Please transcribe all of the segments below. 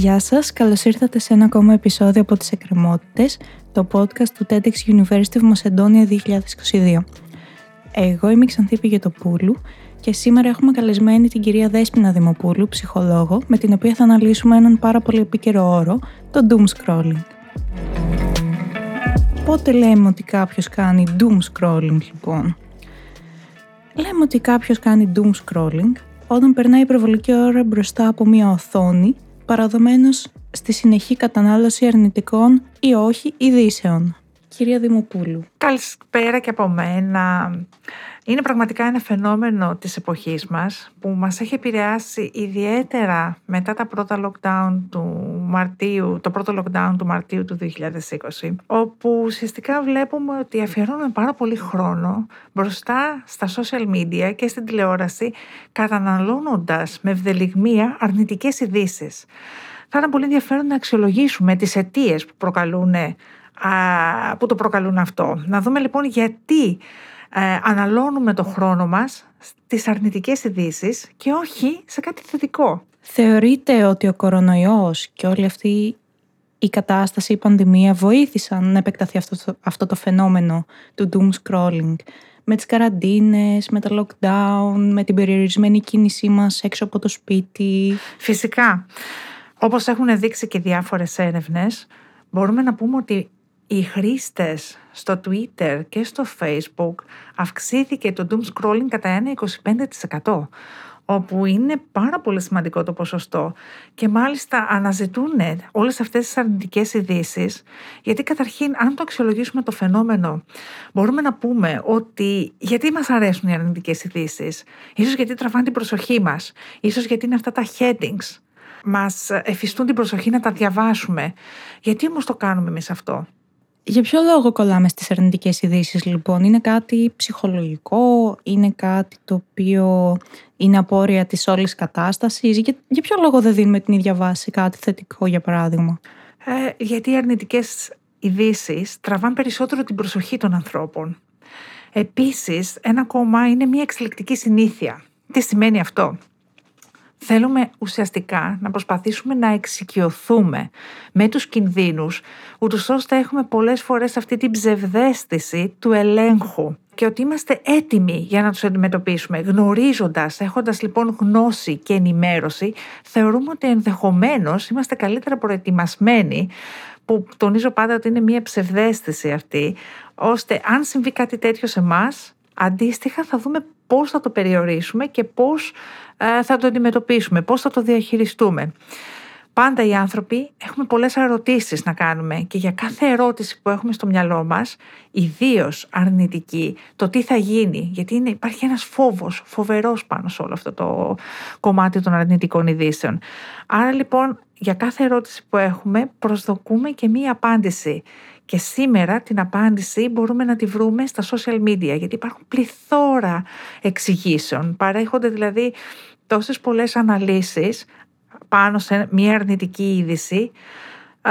Γεια σας, καλώς ήρθατε σε ένα ακόμα επεισόδιο από τις Εκκρεμότητες, το podcast του TEDx University of Macedonia 2022. Εγώ είμαι η Ξανθή Πηγετοπούλου και σήμερα έχουμε καλεσμένη την κυρία Δέσποινα Δημοπούλου, ψυχολόγο, με την οποία θα αναλύσουμε έναν πάρα πολύ επίκαιρο όρο, το doom scrolling. Πότε λέμε ότι κάποιος κάνει doom scrolling λοιπόν; Λέμε ότι κάποιος κάνει doom scrolling όταν περνάει υπερβολική ώρα μπροστά από μια οθόνη, παραδομένως στη συνεχή κατανάλωση αρνητικών ή όχι ειδήσεων. Κυρία Δημοπούλου. Καλησπέρα και από μένα. Είναι πραγματικά ένα φαινόμενο της εποχής μας που μας έχει επηρεάσει ιδιαίτερα μετά τα πρώτα lockdown του Μαρτίου, το πρώτο lockdown του Μαρτίου του 2020 όπου ουσιαστικά βλέπουμε ότι αφιερώνουμε πάρα πολύ χρόνο μπροστά στα social media και στην τηλεόραση καταναλώνοντας με ευδελιγμία αρνητικές ειδήσεις. Θα ήταν πολύ ενδιαφέρον να αξιολογήσουμε τις αιτίες που προκαλούν που το προκαλούν αυτό. Να δούμε λοιπόν γιατί ε, αναλώνουμε το χρόνο μας στις αρνητικές ειδήσεις και όχι σε κάτι θετικό. Θεωρείτε ότι ο κορονοϊός και όλη αυτή η κατάσταση, η πανδημία βοήθησαν να επεκταθεί αυτό το, αυτό το φαινόμενο του doom scrolling; Με τις καραντίνες, με τα lockdown, με την περιορισμένη κίνησή μας έξω από το σπίτι; Φυσικά. Όπως έχουν δείξει και διάφορες έρευνες, μπορούμε να πούμε ότι οι χρήστες στο Twitter και στο Facebook αυξήθηκε το doom scrolling κατά ένα 25% όπου είναι πάρα πολύ σημαντικό το ποσοστό και μάλιστα αναζητούν όλες αυτές τις αρνητικές ειδήσεις, γιατί καταρχήν αν το αξιολογήσουμε το φαινόμενο μπορούμε να πούμε ότι γιατί μας αρέσουν οι αρνητικές ειδήσεις, ίσως γιατί τραβάνε την προσοχή μας, ίσως γιατί είναι αυτά τα headings, μας εφιστούν την προσοχή να τα διαβάσουμε. Γιατί όμως το κάνουμε εμείς αυτό; Για ποιο λόγο κολλάμε στις αρνητικές ειδήσεις, λοιπόν, είναι κάτι ψυχολογικό, είναι κάτι το οποίο είναι απόρρια της όλης κατάστασης, για, για ποιο λόγο δεν δίνουμε την ίδια βάση κάτι θετικό για παράδειγμα; Ε, γιατί οι αρνητικές ειδήσεις τραβάνε περισσότερο την προσοχή των ανθρώπων. Επίσης, ένα κόμμα είναι μια εξελικτική συνήθεια. Τι σημαίνει αυτό; Θέλουμε ουσιαστικά να προσπαθήσουμε να εξοικειωθούμε με τους κινδύνους, ούτως ώστε έχουμε πολλές φορές αυτή την ψευδέστηση του ελέγχου και ότι είμαστε έτοιμοι για να τους αντιμετωπίσουμε. Γνωρίζοντας, έχοντας λοιπόν γνώση και ενημέρωση, θεωρούμε ότι ενδεχομένως είμαστε καλύτερα προετοιμασμένοι που τονίζω πάντα ότι είναι μια ψευδέστηση αυτή, ώστε αν συμβεί κάτι τέτοιο σε εμά, αντίστοιχα θα δούμε πώς θα το περιορίσουμε και πώς ε, θα το αντιμετωπίσουμε, πώς θα το διαχειριστούμε. Πάντα οι άνθρωποι έχουμε πολλές ερωτήσεις να κάνουμε και για κάθε ερώτηση που έχουμε στο μυαλό μας, ιδίως αρνητική, το τι θα γίνει, γιατί είναι, υπάρχει ένας φόβος φοβερός πάνω σε όλο αυτό το κομμάτι των αρνητικών ειδήσεων. Άρα λοιπόν για κάθε ερώτηση που έχουμε προσδοκούμε και μία απάντηση. Και σήμερα την απάντηση μπορούμε να τη βρούμε στα social media, γιατί υπάρχουν πληθώρα εξηγήσεων. Παρέχονται δηλαδή τόσες πολλές αναλύσεις πάνω σε μια αρνητική είδηση ε,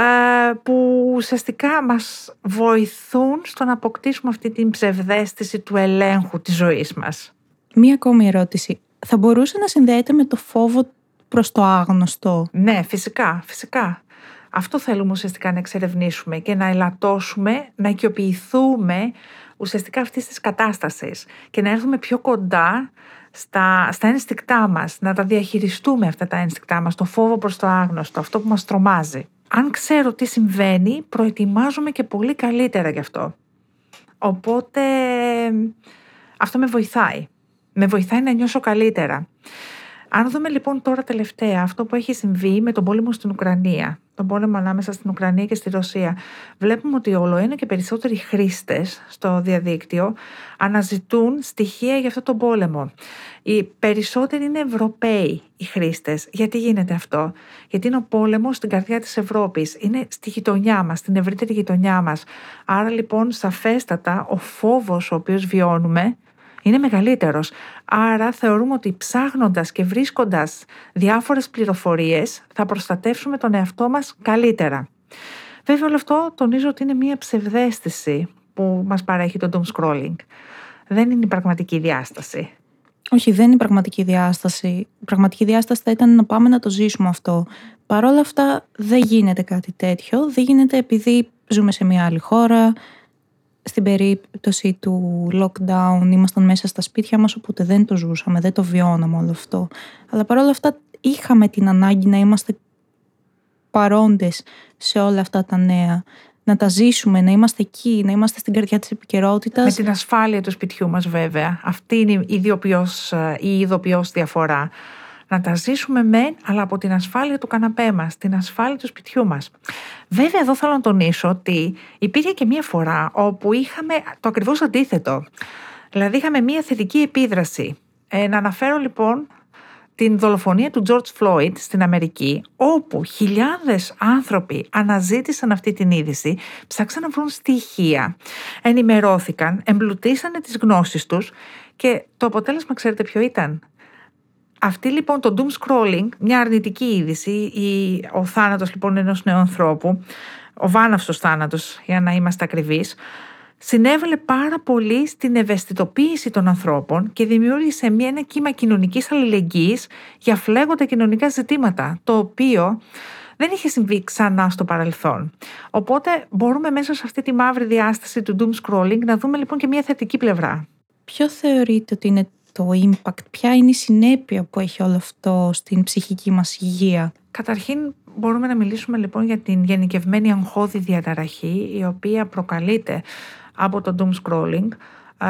που ουσιαστικά μας βοηθούν στο να αποκτήσουμε αυτή την ψευδέστηση του ελέγχου της ζωής μας. Μία ακόμη ερώτηση. Θα μπορούσε να συνδέεται με το φόβο προς το άγνωστο. Ναι, φυσικά, φυσικά. Αυτό θέλουμε ουσιαστικά να εξερευνήσουμε και να ελαττώσουμε, να οικειοποιηθούμε ουσιαστικά αυτής της κατάστασης και να έρθουμε πιο κοντά στα, στα ένστικτά μας, να τα διαχειριστούμε αυτά τα ένστικτά μας, το φόβο προς το άγνωστο, αυτό που μας τρομάζει. Αν ξέρω τι συμβαίνει, προετοιμάζομαι και πολύ καλύτερα γι' αυτό. Οπότε αυτό με βοηθάει. Με βοηθάει να νιώσω καλύτερα. Αν δούμε λοιπόν τώρα τελευταία αυτό που έχει συμβεί με τον πόλεμο στην Ουκρανία, τον πόλεμο ανάμεσα στην Ουκρανία και στη Ρωσία, βλέπουμε ότι όλο ένα και περισσότεροι χρήστες στο διαδίκτυο αναζητούν στοιχεία για αυτό τον πόλεμο. Οι περισσότεροι είναι Ευρωπαίοι οι χρήστες. Γιατί γίνεται αυτό, Γιατί είναι ο πόλεμος στην καρδιά της Ευρώπης, είναι στη γειτονιά μας, στην ευρύτερη γειτονιά μας. Άρα λοιπόν, σαφέστατα, ο φόβος ο οποίος βιώνουμε είναι μεγαλύτερος. Άρα θεωρούμε ότι ψάχνοντας και βρίσκοντας διάφορες πληροφορίες θα προστατεύσουμε τον εαυτό μας καλύτερα. Βέβαια όλο αυτό τονίζω ότι είναι μια ψευδέστηση που μας παρέχει το doom scrolling. Δεν είναι η πραγματική διάσταση. Όχι, δεν είναι η πραγματική διάσταση. Η πραγματική διάσταση θα ήταν να πάμε να το ζήσουμε αυτό. Παρ' όλα αυτά δεν γίνεται κάτι τέτοιο. Δεν γίνεται επειδή ζούμε σε μια άλλη χώρα. Στην περίπτωση του lockdown ήμασταν μέσα στα σπίτια μας οπότε δεν το ζούσαμε, δεν το βιώναμε όλο αυτό. Αλλά παρόλα αυτά είχαμε την ανάγκη να είμαστε παρόντες σε όλα αυτά τα νέα να τα ζήσουμε, να είμαστε εκεί, να είμαστε στην καρδιά της επικαιρότητας. Με την ασφάλεια του σπιτιού μας βέβαια. Αυτή είναι η ειδοποιώς, η ειδοποιώς διαφορά. Να τα ζήσουμε μεν, αλλά από την ασφάλεια του καναπέ μας, την ασφάλεια του σπιτιού μας. Βέβαια εδώ θέλω να τονίσω ότι υπήρχε και μία φορά όπου είχαμε το ακριβώς αντίθετο. Δηλαδή είχαμε μία θετική επίδραση. Ε, να αναφέρω λοιπόν την δολοφονία του George Floyd στην Αμερική, όπου χιλιάδες άνθρωποι αναζήτησαν αυτή την είδηση, ψάξαν να βρουν στοιχεία, ενημερώθηκαν, εμπλουτίσανε τις γνώσεις τους και το αποτέλεσμα ξέρετε ποιο ήταν; Αυτή λοιπόν το doom scrolling, μια αρνητική είδηση, η, ο θάνατος λοιπόν ενός νέου ανθρώπου, ο βάναυσος θάνατος για να είμαστε ακριβείς, συνέβαλε πάρα πολύ στην ευαισθητοποίηση των ανθρώπων και δημιούργησε μια, ένα κύμα κοινωνικής αλληλεγγύης για φλέγοντα κοινωνικά ζητήματα, το οποίο δεν είχε συμβεί ξανά στο παρελθόν. Οπότε μπορούμε μέσα σε αυτή τη μαύρη διάσταση του doom scrolling να δούμε λοιπόν και μια θετική πλευρά. Ποιο θεωρείτε ότι είναι το impact, ποια είναι η συνέπεια που έχει όλο αυτό στην ψυχική μας υγεία. Καταρχήν μπορούμε να μιλήσουμε λοιπόν για την γενικευμένη αγχώδη διαταραχή η οποία προκαλείται από το doom scrolling. Ε,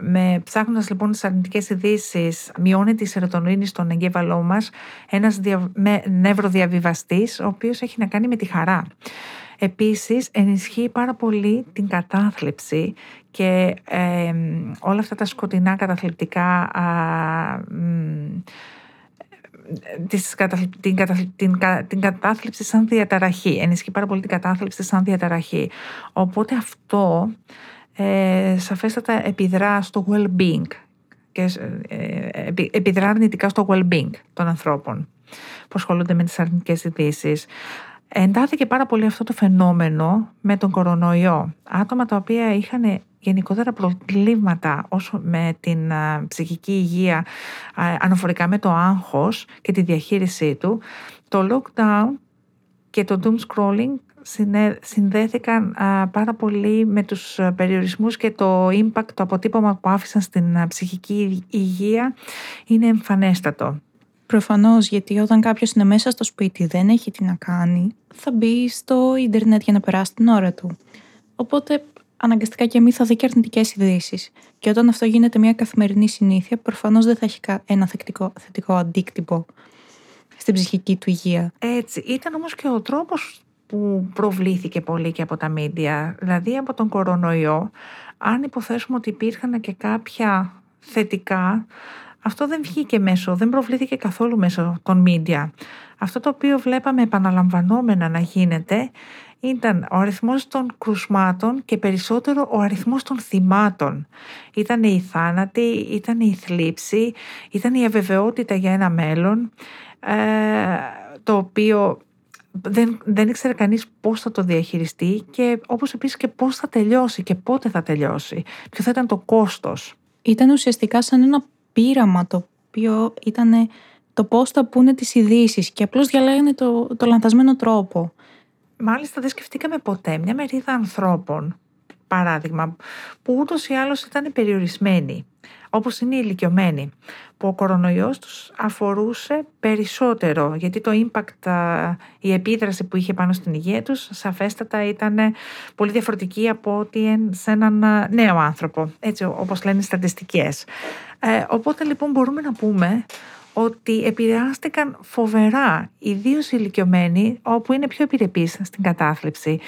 με ψάχνοντας λοιπόν τις αρνητικές ειδήσεις, μειώνεται η σερωτονίνη στον εγκέφαλό μας ένας δια, με, νευροδιαβιβαστής ο οποίος έχει να κάνει με τη χαρά. Επίσης ενισχύει πάρα πολύ την κατάθλιψη και όλα αυτά τα σκοτεινά καταθλιπτικά την, την, την κατάθλιψη σαν διαταραχή. Ενισχύει πάρα πολύ την κατάθλιψη σαν διαταραχή. Οπότε αυτό ε, σαφέστατα επιδρά στο well-being και ε, επιδρά αρνητικά στο well-being των ανθρώπων που ασχολούνται με τις αρνητικές ειδήσεις. Εντάθηκε πάρα πολύ αυτό το φαινόμενο με τον κορονοϊό. Άτομα τα οποία είχαν γενικότερα προβλήματα όσο με την ψυχική υγεία αναφορικά με το άγχος και τη διαχείρισή του, το lockdown και το doom scrolling συνδέθηκαν πάρα πολύ με τους περιορισμούς και το impact, το αποτύπωμα που άφησαν στην ψυχική υγεία είναι εμφανέστατο. Προφανώς, γιατί όταν κάποιος είναι μέσα στο σπίτι δεν έχει τι να κάνει, θα μπει στο ίντερνετ για να περάσει την ώρα του. Οπότε αναγκαστικά και εμείς θα δει και αρνητικές ειδήσεις. Και όταν αυτό γίνεται μια καθημερινή συνήθεια, προφανώς δεν θα έχει ένα θετικό, θετικό αντίκτυπο στην ψυχική του υγεία. Έτσι. Ήταν όμως και ο τρόπος που προβλήθηκε πολύ και από τα μίντια. Δηλαδή από τον κορονοϊό, αν υποθέσουμε ότι υπήρχαν και κάποια θετικά, αυτό δεν βγήκε μέσω, δεν προβλήθηκε καθόλου μέσω των μίντια. Αυτό το οποίο βλέπαμε επαναλαμβανόμενα να γίνεται ήταν ο αριθμός των κρουσμάτων και περισσότερο ο αριθμός των θυμάτων. Ήταν η θάνατη, ήταν η θλίψη, ήταν η αβεβαιότητα για ένα μέλλον, ε, το οποίο δεν, δεν ήξερε κανείς πώς θα το διαχειριστεί και όπως επίσης και πώς θα τελειώσει και πότε θα τελειώσει. Ποιο θα ήταν το κόστος. Ήταν ουσιαστικά σαν ένα πείραμα το οποίο ήταν το πώς θα πούνε τις ειδήσεις και απλώς διαλέγανε το, το λανθασμένο τρόπο. Μάλιστα δεν σκεφτήκαμε ποτέ μια μερίδα ανθρώπων, παράδειγμα, που ούτως ή άλλως ήταν περιορισμένοι, όπως είναι οι ηλικιωμένοι, που ο κορονοϊός τους αφορούσε περισσότερο, γιατί το impact, η επίδραση που είχε πάνω στην υγεία τους, σαφέστατα ήταν πολύ διαφορετική από ότι σε έναν νέο άνθρωπο, έτσι όπως λένε οι στατιστικές. Ε, οπότε λοιπόν μπορούμε να πούμε ότι επηρεάστηκαν φοβερά, ιδίως οι ηλικιωμένοι, όπου είναι πιο επιρρεπείς στην κατάθλιψη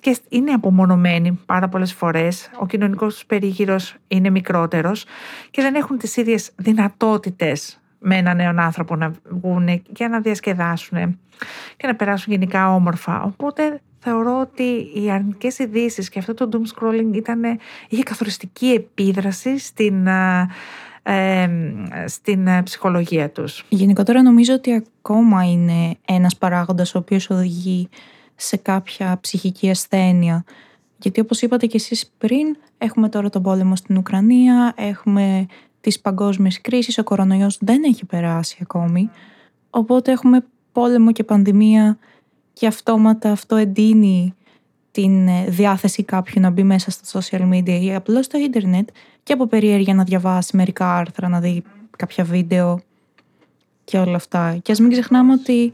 και είναι απομονωμένοι πάρα πολλές φορές, ο κοινωνικός τους περίγυρος είναι μικρότερος και δεν έχουν τις ίδιες δυνατότητες με έναν νέο άνθρωπο να βγουν και να διασκεδάσουν και να περάσουν γενικά όμορφα. Οπότε θεωρώ ότι οι αρνητικές ειδήσεις και αυτό το doom scrolling ήταν, είχε καθοριστική επίδραση στην στην ε, ψυχολογία τους. Γενικότερα νομίζω ότι ακόμα είναι ένας παράγοντας ο οποίος οδηγεί σε κάποια ψυχική ασθένεια. Γιατί όπως είπατε και εσείς πριν, έχουμε τώρα τον πόλεμο στην Ουκρανία, έχουμε της παγκόσμιας κρίσης, ο κορονοϊός δεν έχει περάσει ακόμη, οπότε έχουμε πόλεμο και πανδημία και αυτόματα αυτό εντείνει την ε, διάθεση κάποιου να μπει μέσα στα social media ή απλώς στο ίντερνετ και από περιέργεια να διαβάσει μερικά άρθρα, να δει κάποια βίντεο και όλα αυτά. Και ας μην ξεχνάμε ότι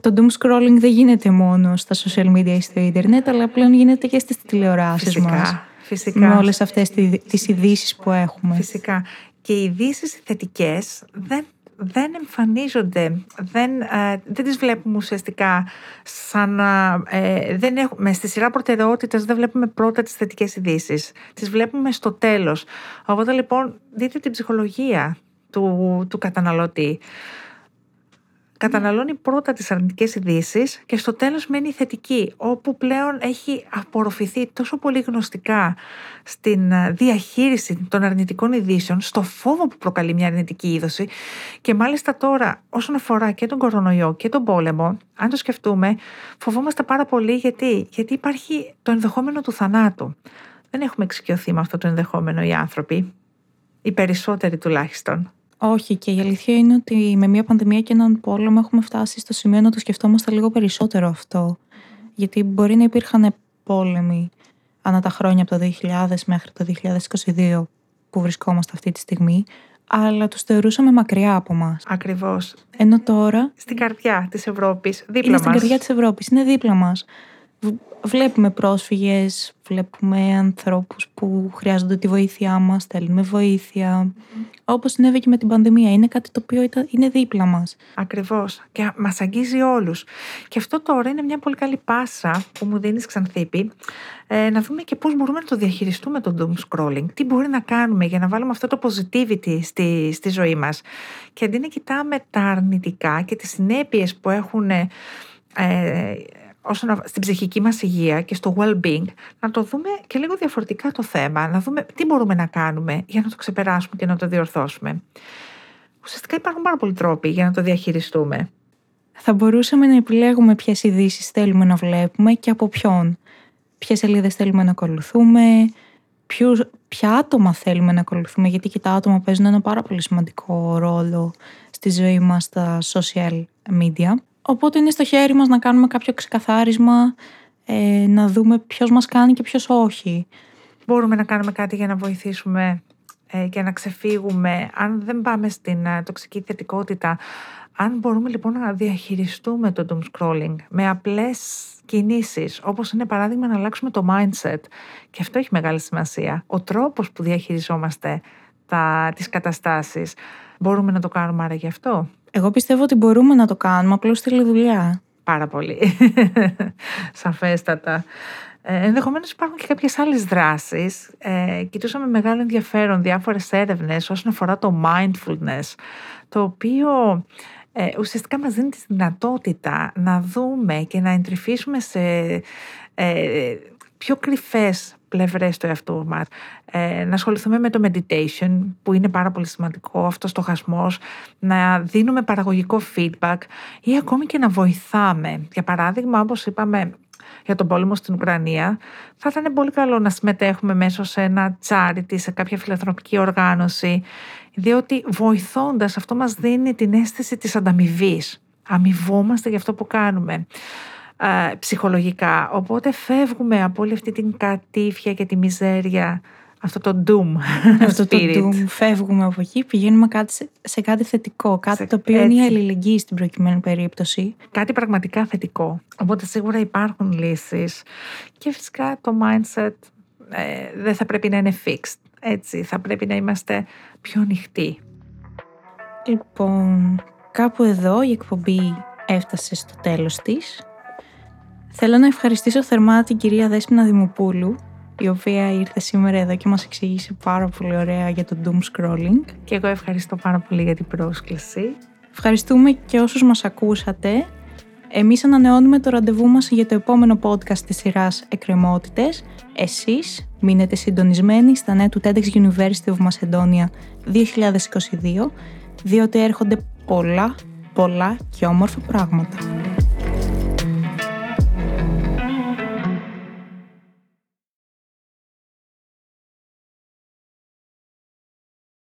το doom scrolling δεν γίνεται μόνο στα social media ή στο ίντερνετ, αλλά πλέον γίνεται και στις τηλεοράσεις Φυσικά, μας. Φυσικά. Με όλες αυτές τι- τις ειδήσεις που έχουμε. Φυσικά. Και οι ειδήσεις θετικές δεν, δεν εμφανίζονται, δεν, ε, δεν τις βλέπουμε ουσιαστικά σαν... Ε, δεν έχουμε, στη σειρά προτεραιότητας δεν βλέπουμε πρώτα τις θετικές ειδήσεις. Τις βλέπουμε στο τέλος. Οπότε λοιπόν δείτε την ψυχολογία του, του καταναλωτή. Καταναλώνει πρώτα τις αρνητικές ειδήσεις και στο τέλος μένει η θετική, όπου πλέον έχει απορροφηθεί τόσο πολύ γνωστικά στην ε, διαχείριση των αρνητικών ειδήσεων, στο φόβο που προκαλεί μια αρνητική είδωση και μάλιστα τώρα όσον αφορά και τον κορονοϊό και τον πόλεμο, αν το σκεφτούμε, φοβόμαστε πάρα πολύ γιατί, γιατί υπάρχει το ενδεχόμενο του θανάτου. Δεν έχουμε εξοικειωθεί με αυτό το ενδεχόμενο οι άνθρωποι, οι περισσότεροι τουλάχιστον. Όχι, και η αλήθεια είναι ότι με μια πανδημία και έναν πόλεμο έχουμε φτάσει στο σημείο να το σκεφτόμαστε λίγο περισσότερο αυτό. Γιατί μπορεί να υπήρχαν πόλεμοι ανά τα χρόνια από το 2000 μέχρι το 2022 που βρισκόμαστε αυτή τη στιγμή, αλλά τους θεωρούσαμε μακριά από μας. Ακριβώς. Ενώ τώρα Στην καρδιά της Ευρώπης, δίπλα είναι στην μας. καρδιά της Ευρώπης, είναι δίπλα μας. Β- Βλέπουμε πρόσφυγες, βλέπουμε ανθρώπους που χρειάζονται τη βοήθειά μας, θέλουμε βοήθεια. Όπως συνέβη και με την πανδημία, είναι κάτι το οποίο ήταν- είναι δίπλα μας. Ακριβώς. Και μας αγγίζει όλους. Και αυτό τώρα είναι μια πολύ καλή πάσα που μου δίνεις Ξανθήπη ε, να δούμε και πώς μπορούμε να το διαχειριστούμε το doom scrolling. Τι μπορεί να κάνουμε για να βάλουμε αυτό το positivity στη, στη ζωή μας. Και αντί να κοιτάμε τα αρνητικά και τις συνέπειες που έχουν ε, όσον α- στην ψυχική μας υγεία και στο well-being, να το δούμε και λίγο διαφορετικά το θέμα, να δούμε τι μπορούμε να κάνουμε για να το ξεπεράσουμε και να το διορθώσουμε. Ουσιαστικά υπάρχουν πάρα πολλοί τρόποι για να το διαχειριστούμε. Θα μπορούσαμε να επιλέγουμε ποιες ειδήσεις θέλουμε να βλέπουμε και από ποιον. Ποιες σελίδες θέλουμε να ακολουθούμε, ποιους, ποια άτομα θέλουμε να ακολουθούμε, γιατί και τα άτομα παίζουν ένα πάρα πολύ σημαντικό ρόλο στη ζωή μας στα social media. Οπότε είναι στο χέρι μας να κάνουμε κάποιο ξεκαθάρισμα, ε, να δούμε ποιος μας κάνει και ποιος όχι. Μπορούμε να κάνουμε κάτι για να βοηθήσουμε ε, και να ξεφύγουμε. Αν δεν πάμε στην ε, τοξική θετικότητα, αν μπορούμε λοιπόν να διαχειριστούμε το doom scrolling με απλές κινήσεις, όπως είναι παράδειγμα να αλλάξουμε το mindset. Και αυτό έχει μεγάλη σημασία. Ο τρόπος που διαχειριζόμαστε τα, τις καταστάσεις. Μπορούμε να το κάνουμε άρα γι' αυτό; Εγώ πιστεύω ότι μπορούμε να το κάνουμε, απλώς θέλει δουλειά. Πάρα πολύ. Σαφέστατα. Ε, Ενδεχομένως υπάρχουν και κάποιες άλλες δράσεις. Ε, κοιτούσαμε με μεγάλο ενδιαφέρον διάφορες έρευνες όσον αφορά το mindfulness, το οποίο ε, ουσιαστικά μας δίνει τη δυνατότητα να δούμε και να εντρυφήσουμε σε ε, πιο κρυφές πλευρές του εαυτού μας. Ε, να ασχοληθούμε με το meditation που είναι πάρα πολύ σημαντικό, αυτός το χασμός, να δίνουμε παραγωγικό feedback ή ακόμη και να βοηθάμε. Για παράδειγμα, όπως είπαμε για τον πόλεμο στην Ουκρανία, θα ήταν πολύ καλό να συμμετέχουμε μέσω σε ένα charity, σε κάποια φιλανθρωπική οργάνωση, διότι βοηθώντας αυτό μας δίνει την αίσθηση της ανταμοιβής. Αμοιβόμαστε για αυτό που κάνουμε ε, ψυχολογικά. Οπότε φεύγουμε από όλη αυτή την κατήφια και τη μιζέρια, αυτό το doom Αυτό το spirit. doom, φεύγουμε από εκεί, πηγαίνουμε κάτι σε, σε κάτι θετικό, κάτι Σε- το οποίο είναι η έτσι. αλληλεγγύη στην προκειμένη περίπτωση. Κάτι πραγματικά θετικό. Οπότε σίγουρα υπάρχουν λύσεις και φυσικά το mindset ε, δεν θα πρέπει να είναι fixed. Έτσι, θα πρέπει να είμαστε πιο ανοιχτοί. Λοιπόν, κάπου εδώ η εκπομπή έφτασε στο τέλος της. Θέλω να ευχαριστήσω θερμά την κυρία Δέσποινα Δημοπούλου, η οποία ήρθε σήμερα εδώ και μας εξήγησε πάρα πολύ ωραία για το doom scrolling. Και εγώ ευχαριστώ πάρα πολύ για την πρόσκληση. Ευχαριστούμε και όσους μας ακούσατε. Εμείς ανανεώνουμε το ραντεβού μας για το επόμενο podcast της σειράς Εκκρεμότητες. Εσείς μείνετε συντονισμένοι στα νέα του TEDx University of Macedonia 2022, διότι έρχονται πολλά, πολλά και όμορφα πράγματα.